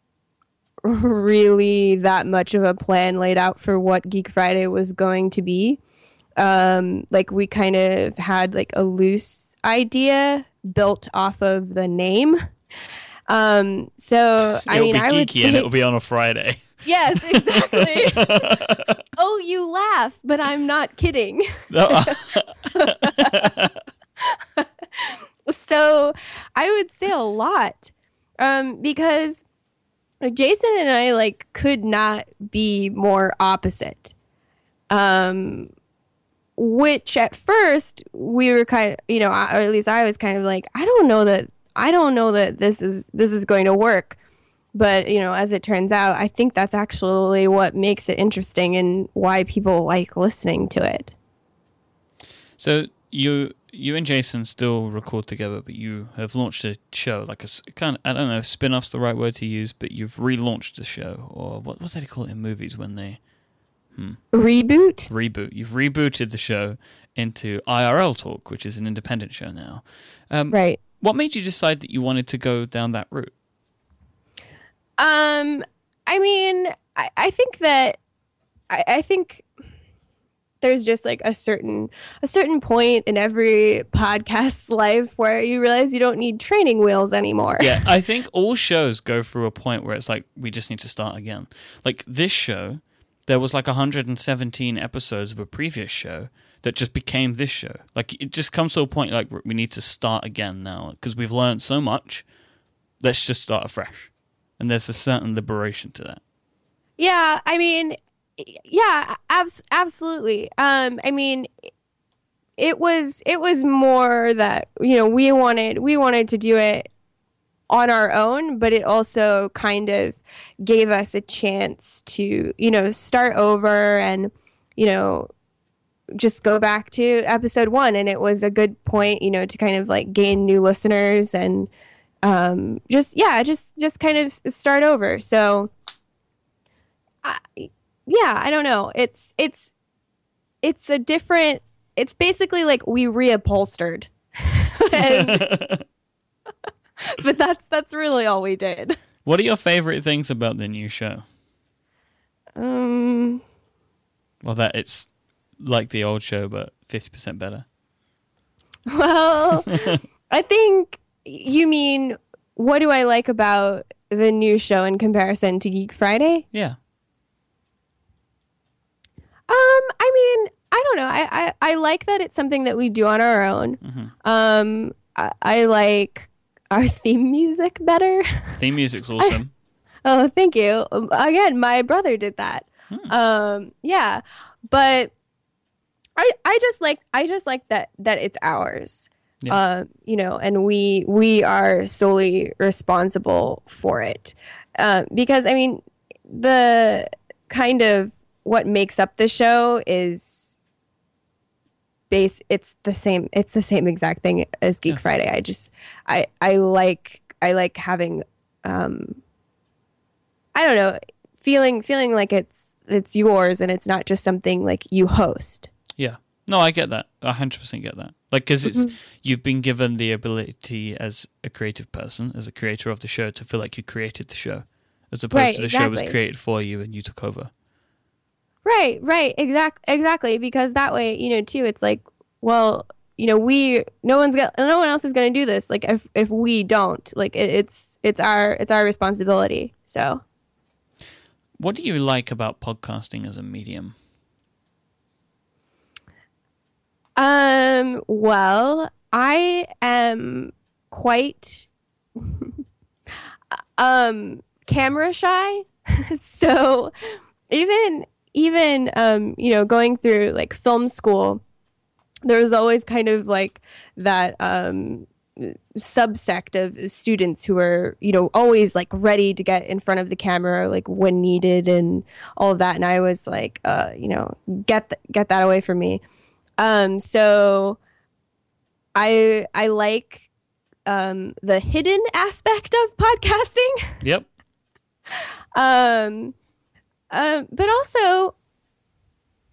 really that much of a plan laid out for what geek friday was going to be um like we kind of had like a loose idea built off of the name um so i mean be i would say and it'll be on a Friday. yes exactly oh you laugh but i'm not kidding so I would say a lot um, because Jason and I like could not be more opposite. Um, which at first we were kind of, you know, or at least I was kind of like, I don't know that I don't know that this is this is going to work. But you know, as it turns out, I think that's actually what makes it interesting and why people like listening to it. So you you and Jason still record together, but you have launched a show, like a kind of I don't know, if spin-off's the right word to use, but you've relaunched the show, or what what's they call it in movies when they Reboot? reboot? You've rebooted the show into IRL Talk, which is an independent show now. Um, Right. What made you decide that you wanted to go down that route? Um, I mean, I, I think that I, I think there's just like a certain a certain point in every podcast's life where you realize you don't need training wheels anymore. yeah, I think all shows go through a point where it's like we just need to start again. Like this show, there was like 117 episodes of a previous show that just became this show. Like it just comes to a point like we need to start again now because we've learned so much. Let's just start afresh. And there's a certain liberation to that. Yeah, I mean, yeah, abs- absolutely. Um, I mean, it was it was more that you know we wanted we wanted to do it on our own, but it also kind of gave us a chance to you know start over and you know just go back to episode one. And it was a good point you know to kind of like gain new listeners and um just yeah just just kind of start over. So I, yeah i don't know. It's it's it's a different it's basically like we reupholstered. And but that's that's really all we did. What are your favorite things about the new show? Um, Well, that it's like the old show, but fifty percent better. well, I think you mean what do I like about the new show in comparison to Geek Friday? Yeah. Um, I mean, I don't know. I, I, I like that it's something that we do on our own. Mhm. Um, I, I like our theme music better. Theme music's awesome. Oh, thank you. Again, my brother did that. Hmm. Um, yeah, but I I just like I just like that that it's ours. Yeah. Um, you know, and we we are solely responsible for it. Um, because I mean, the kind of what makes up the show is base it's the same it's the same exact thing as Geek Yeah. Friday. I just I I like I like having um I don't know, feeling feeling like it's it's yours and it's not just something like you host. Yeah. No, I get that. I 100% get that. Like, because it's, Mm-hmm. you've been given the ability as a creative person, as a creator of the show, to feel like you created the show, as opposed Right, to the show was created for you and you took over. Right, right, exact, exactly. Because that way, you know, too, it's like, well, you know, we, no one's got, no one else is going to do this. Like, if if we don't, like, it, it's it's our it's our responsibility. So, What do you like about podcasting as a medium? um, well, I am quite um camera shy, so even even um you know going through like film school there was always kind of like that um subsect of students who are you know always like ready to get in front of the camera like when needed and all of that. And i was like uh you know get th- get that away from me. Um so i i like um the hidden aspect of podcasting. Yep. um um but also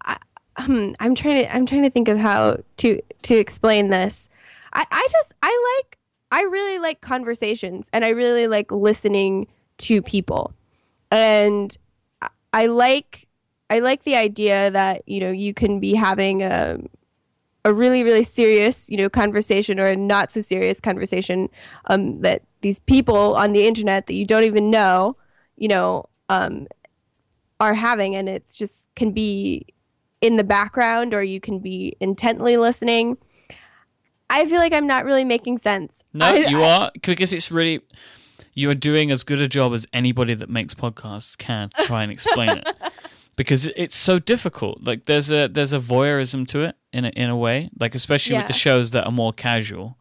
I, um, i'm trying to i'm trying to think of how to to explain this. I i just i like i really like conversations and i really like listening to people. And I- i like i like the idea that you know you can be having a a really really serious you know conversation or a not so serious conversation um that these people on the internet that you don't even know you know um are having and it's just can be in the background or you can be intently listening i feel like i'm not really making sense No, I- you I- are, because it's really, you are doing as good a job as anybody that makes podcasts can try and explain it. Because it's so difficult. Like there's a there's a voyeurism to it in a, in a way. Like especially with the shows that are more casual,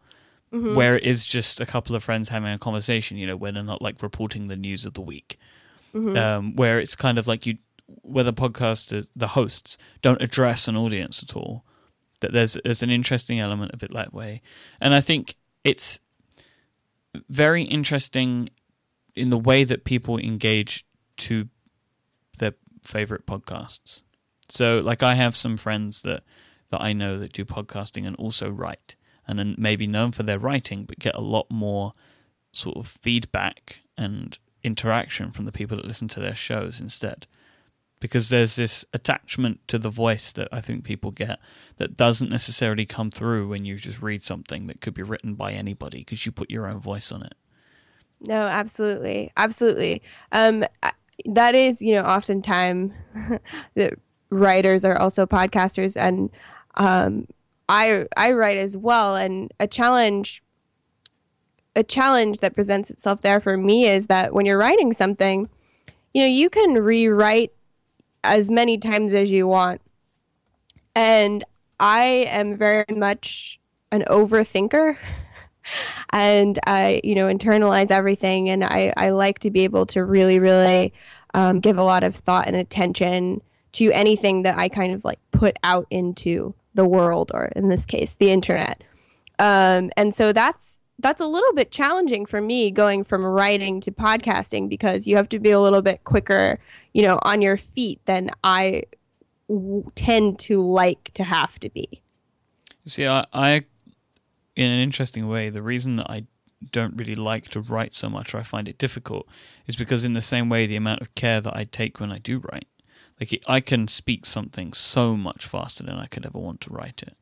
Mhm. where it is just a couple of friends having a conversation. You know, where they're not like reporting the news of the week. Mhm. Um, where it's kind of like you, where the podcaster, the hosts don't address an audience at all. That there's there's an interesting element of it that way, and I think it's very interesting in the way that people engage to their favorite podcasts. So, like, I have some friends that that I know that do podcasting and also write, and then maybe known for their writing, but get a lot more sort of feedback and interaction from the people that listen to their shows instead. Because there's this attachment to the voice that I think people get that doesn't necessarily come through when you just read something that could be written by anybody because you put your own voice on it. No, absolutely, absolutely. Um, that is, you know, oftentimes writers are also podcasters, and um, I I write as well. And a challenge, a challenge that presents itself there for me is that when you're writing something, you know, you can rewrite as many times as you want, and I am very much an overthinker and I, you know, internalize everything. And I, I like to be able to really, really um, give a lot of thought and attention to anything that I kind of like put out into the world, or in this case, the internet. Um, and so that's that's a little bit challenging for me going from writing to podcasting because you have to be a little bit quicker, you know, on your feet than I w- tend to like to have to be. See, I, I, in an interesting way, the reason that I don't really like to write so much or I find it difficult is because in the same way the amount of care that I take when I do write like I can speak something so much faster than I could ever want to write it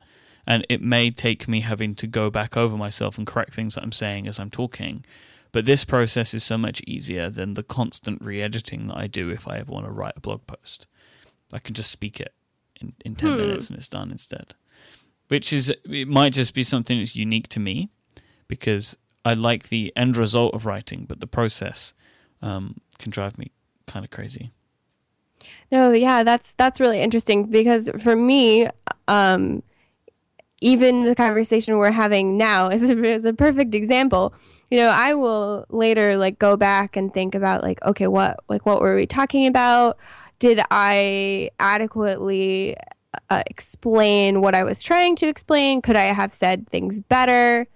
and it may take me having to go back over myself and correct things that I'm saying as I'm talking but this process is so much easier than the constant re-editing that I do if I ever want to write a blog post I can just speak it in, in 10 hmm. minutes and it's done instead which is it might just be something that's unique to me because I like the end result of writing, but the process um, can drive me kind of crazy. No, yeah, that's that's really interesting because for me, um, even the conversation we're having now is a, is a perfect example. You know, I will later like go back and think about like, okay, what like what were we talking about? Did I adequately uh, explain what I was trying to explain? Could I have said things better?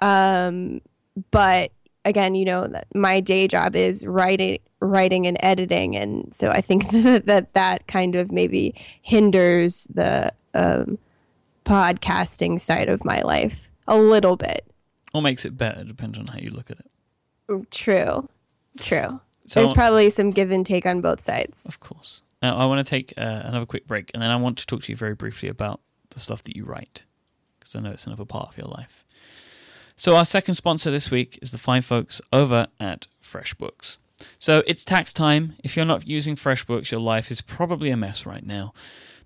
Um, but again, you know, my day job is writing, writing and editing, and so I think that that kind of maybe hinders the um, podcasting side of my life a little bit. Or makes it better, depends on how you look at it. True, true. So There's probably some give and take on both sides. Of course. Now, I want to take uh, another quick break, and then I want to talk to you very briefly about the stuff that you write, because I know it's another part of your life. So, our second sponsor this week is the fine folks over at FreshBooks. So, it's tax time. If you're not using FreshBooks, your life is probably a mess right now.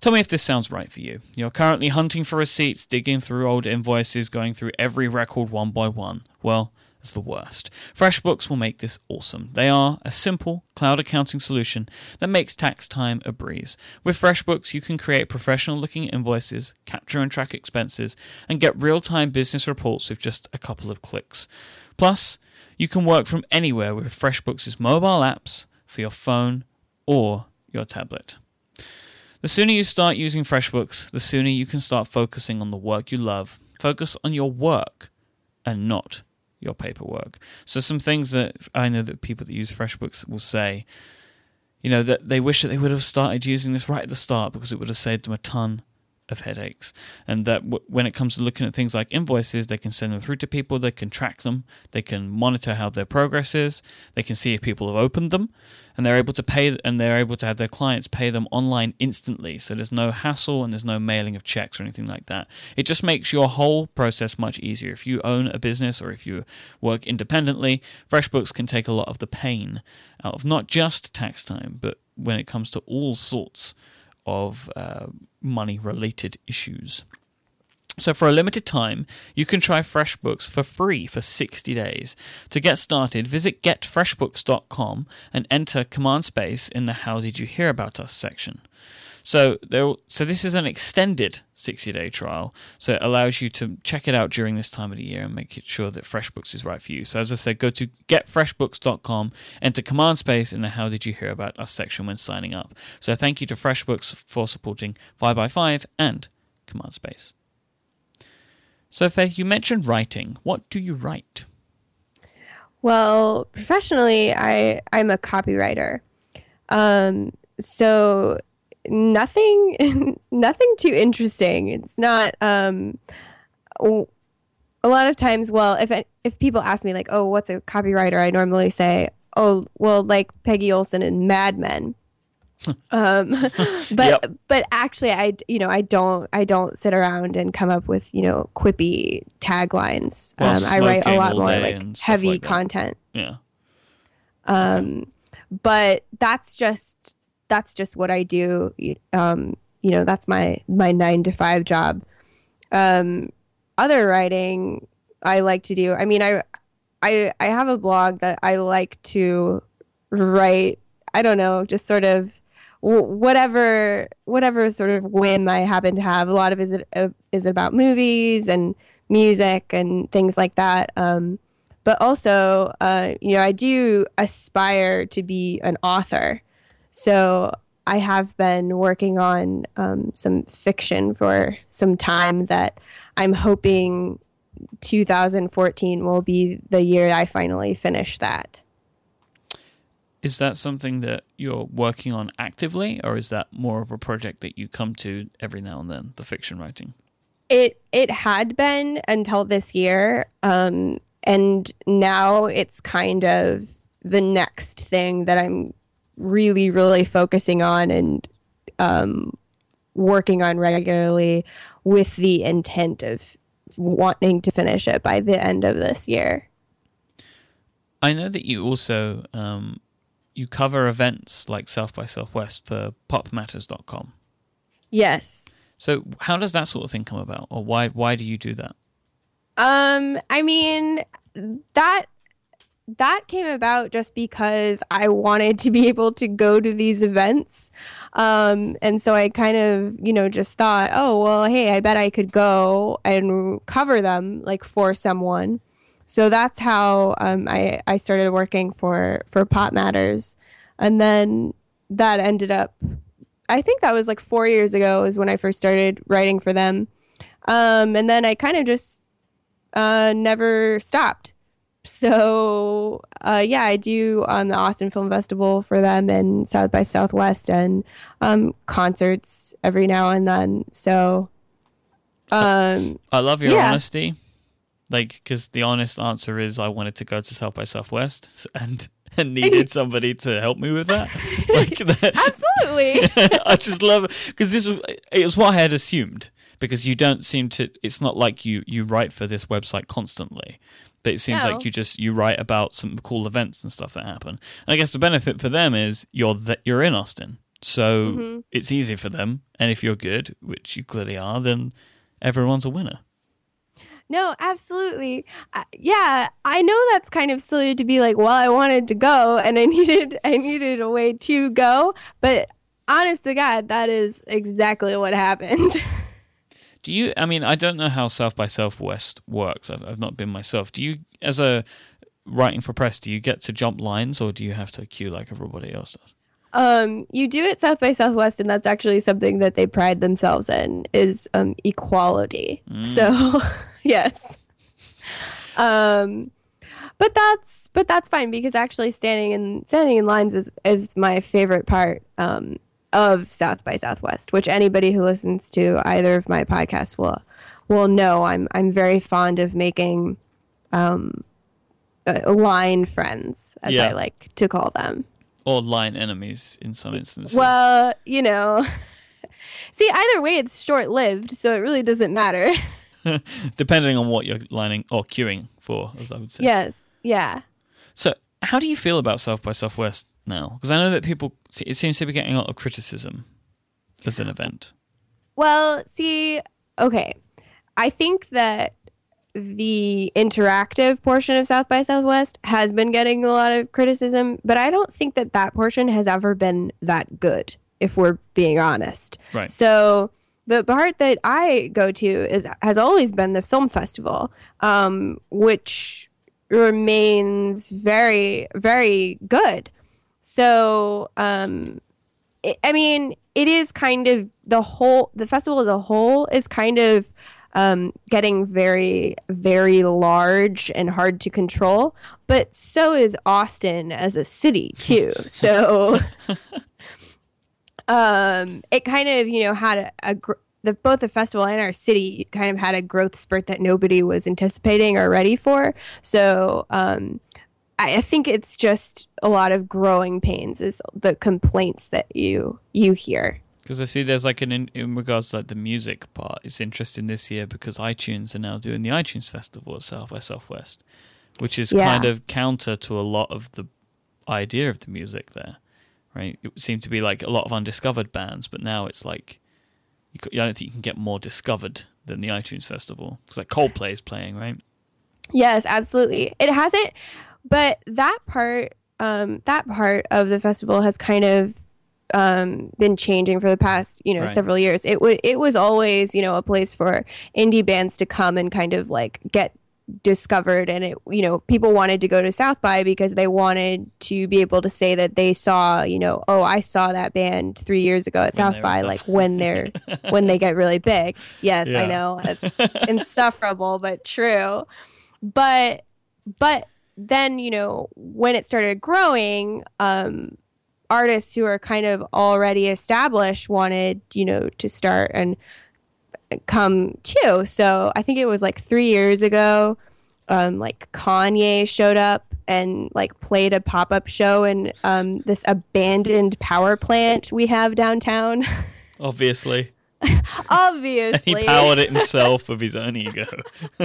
Tell me if this sounds right for you. You're currently hunting for receipts, digging through old invoices, going through every record one by one. Well, is the worst. FreshBooks will make this awesome. They are a simple cloud accounting solution that makes tax time a breeze. With FreshBooks, you can create professional looking invoices, capture and track expenses, and get real time business reports with just a couple of clicks. Plus, you can work from anywhere with FreshBooks' mobile apps for your phone or your tablet. The sooner you start using FreshBooks, the sooner you can start focusing on the work you love. Focus on your work and not your paperwork. So some things that I know that people that use FreshBooks will say, you know, that they wish that they would have started using this right at the start because it would have saved them a ton of headaches. And that w- when it comes to looking at things like invoices, they can send them through to people, they can track them, they can monitor how their progress is, they can see if people have opened them, and they're able to pay and they're able to have their clients pay them online instantly. So there's no hassle and there's no mailing of checks or anything like that. It just makes your whole process much easier. If you own a business or if you work independently, FreshBooks can take a lot of the pain out of not just tax time, but when it comes to all sorts of uh, money related issues. So, for a limited time, you can try FreshBooks for free for 60 days. To get started, visit getfreshbooks.com and enter command space in the How Did You Hear About Us section. So, there, so this is an extended 60 day trial. So, it allows you to check it out during this time of the year and make sure that FreshBooks is right for you. So, as I said, go to getfreshbooks.com, enter command space in the How Did You Hear About Us section when signing up. So, thank you to FreshBooks for supporting 5by5 and command space. So, Faith, you mentioned writing. What do you write? Well, professionally, I I'm a copywriter. Um, so nothing nothing too interesting. It's not um, a lot of times. Well, if if people ask me like, "Oh, what's a copywriter?" I normally say, "Oh, well, like Peggy Olson and Mad Men." um, but yep. but actually, I you know I don't I don't sit around and come up with you know quippy taglines. Well, um, I write a lot more like heavy like content. Yeah. Um, okay. but that's just that's just what I do. Um, you know, that's my my nine to five job. Um, other writing I like to do. I mean, I I I have a blog that I like to write. I don't know, just sort of whatever whatever sort of whim I happen to have. A lot of is it is, is about movies and music and things like that. Um, but also, uh, you know, I do aspire to be an author. So I have been working on um, some fiction for some time that I'm hoping 2014 will be the year I finally finish that. Is that something that you're working on actively, or is that more of a project that you come to every now and then, the fiction writing? It it had been until this year, um, and now it's kind of the next thing that I'm really, really focusing on and um, working on regularly with the intent of wanting to finish it by the end of this year. I know that you also um, you cover events like South by Southwest for popmatters.com. Yes. So how does that sort of thing come about or why why do you do that? Um I mean that that came about just because I wanted to be able to go to these events. Um, and so I kind of, you know, just thought, oh, well, hey, I bet I could go and cover them like for someone. So that's how um, I, I started working for, for Pop Matters. And then that ended up, I think that was like four years ago is when I first started writing for them. Um, and then I kind of just uh, never stopped so uh, yeah, I do um, the Austin Film Festival for them and South by Southwest and um, concerts every now and then. So um, I love your yeah. honesty, like because the honest answer is I wanted to go to South by Southwest and and needed somebody to help me with that. Like that. Absolutely. I just love it because this was it was what I had assumed because you don't seem to. It's not like you you write for this website constantly but it seems no. like you just you write about some cool events and stuff that happen. And I guess the benefit for them is you're that you're in Austin, so mm-hmm. it's easy for them. And if you're good, which you clearly are, then everyone's a winner. No, absolutely. Uh, yeah, I know that's kind of silly to be like, well, I wanted to go and I needed I needed a way to go, but honest to God, that is exactly what happened. Do you? I mean, I don't know how South by Southwest works. I've, I've not been myself. Do you, as a writing for press, do you get to jump lines or do you have to queue like everybody else does? Um, you do it South by Southwest, and that's actually something that they pride themselves in is um, equality. Mm. So, yes. Um, but that's but that's fine because actually standing in standing in lines is is my favorite part. Um, of South by Southwest, which anybody who listens to either of my podcasts will will know. I'm I'm very fond of making um, uh, line friends, as yeah. I like to call them, or line enemies in some instances. Well, you know, see, either way, it's short lived, so it really doesn't matter. Depending on what you're lining or queuing for, as I would say. Yes. Yeah. So, how do you feel about South by Southwest now? Because I know that people, it seems to be getting a lot of criticism as an event. Well, see, okay. I think that the interactive portion of South by Southwest has been getting a lot of criticism, but I don't think that that portion has ever been that good, if we're being honest. Right. So the part that I go to is has always been the film festival, um, which remains very, very good. So, um, it, I mean, it is kind of the whole, the festival as a whole is kind of um, getting very, very large and hard to control. But so is Austin as a city, too. So, um, it kind of, you know, had a, a gr- the, both the festival and our city kind of had a growth spurt that nobody was anticipating or ready for. So, um, I, think it's just a lot of growing pains is the complaints that you you hear. Because I see there's like an in, in, regards to like the music part. It's interesting this year because iTunes are now doing the iTunes Festival at South by Southwest, which is yeah. kind of counter to a lot of the idea of the music there, right? It seemed to be like a lot of undiscovered bands, but now it's like you, I don't think you can get more discovered than the iTunes Festival. It's like Coldplay is playing, right? Yes, absolutely. It hasn't but that part, um, that part of the festival has kind of um, been changing for the past, you know, right. several years. It was it was always, you know, a place for indie bands to come and kind of like get discovered and it you know people wanted to go to south by because they wanted to be able to say that they saw you know oh i saw that band three years ago at when south by like when they're when they get really big yes yeah. i know insufferable but true but but then you know when it started growing um, artists who are kind of already established wanted you know to start and come too so i think it was like three years ago um, like Kanye showed up and like played a pop up show in um, this abandoned power plant we have downtown. Obviously. Obviously. he powered it himself with his own ego.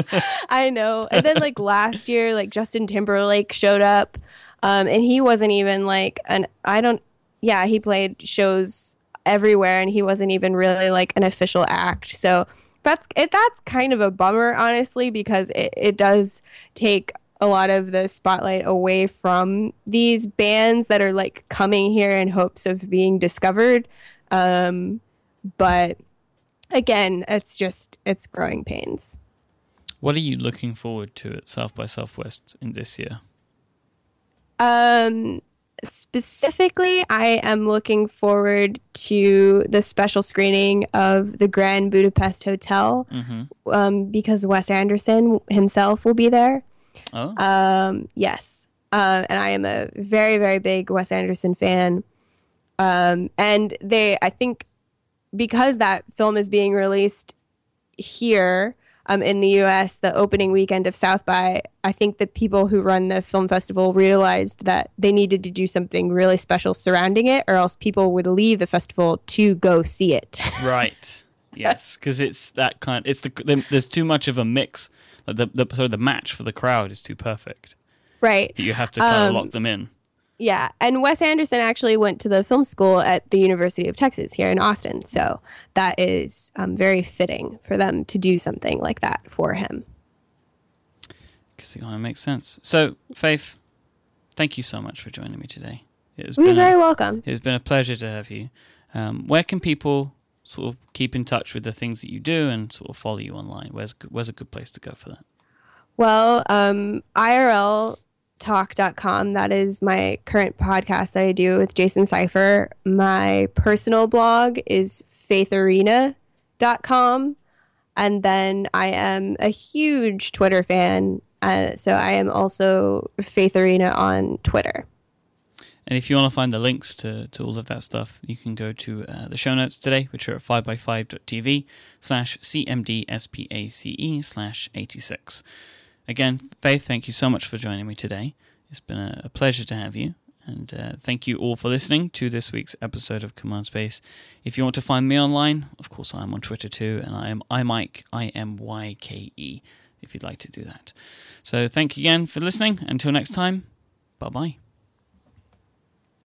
I know. And then like last year, like Justin Timberlake showed up, um, and he wasn't even like an I don't. Yeah, he played shows everywhere, and he wasn't even really like an official act. So that's it. That's kind of a bummer, honestly, because it, it does take a lot of the spotlight away from these bands that are like coming here in hopes of being discovered. Um, but again, it's just it's growing pains. What are you looking forward to at South by Southwest in this year? Um, specifically, I am looking forward to the special screening of the Grand Budapest Hotel Mm-hmm. um, because Wes Anderson himself will be there. Oh, Um, yes. Uh, and I am a very, very big Wes Anderson fan. Um, and they, I think, because that film is being released here um, in the US, the opening weekend of South by, I think the people who run the film festival realized that they needed to do something really special surrounding it, or else people would leave the festival to go see it. right. Yes, because it's that kind. It's the, the there's too much of a mix. Like the the so the match for the crowd is too perfect. right. You have to kind of Um, lock them in. Yeah, and Wes Anderson actually went to the film school at the University of Texas here in Austin, so that is um, very fitting for them to do something like that for him. Because it kind of makes sense. So, Faith, thank you so much for joining me today. It has You're very a, welcome. it has been a pleasure to have you. Um, where can people sort of keep in touch with the things that you do and sort of follow you online? Where's where's a good place to go for that? Well, um, IRLtalk.com, that is my current podcast that I do with Jason Seiler. My personal blog is faithkorpi.com. And then I am a huge Twitter fan. Uh, so I am also Faith Korpi on Twitter. And if you want to find the links to, to all of that stuff, you can go to uh, the show notes today, which are at 5by5.tv slash cmdspace slash 86. Again, Faith, thank you so much for joining me today. It's been a, pleasure to have you. And uh, thank you all for listening to this week's episode of Command Space. If you want to find me online, of course, I'm on Twitter too, and I am iMyke, I M Y K E, if you'd like to do that. So thank you again for listening. Until next time, bye bye.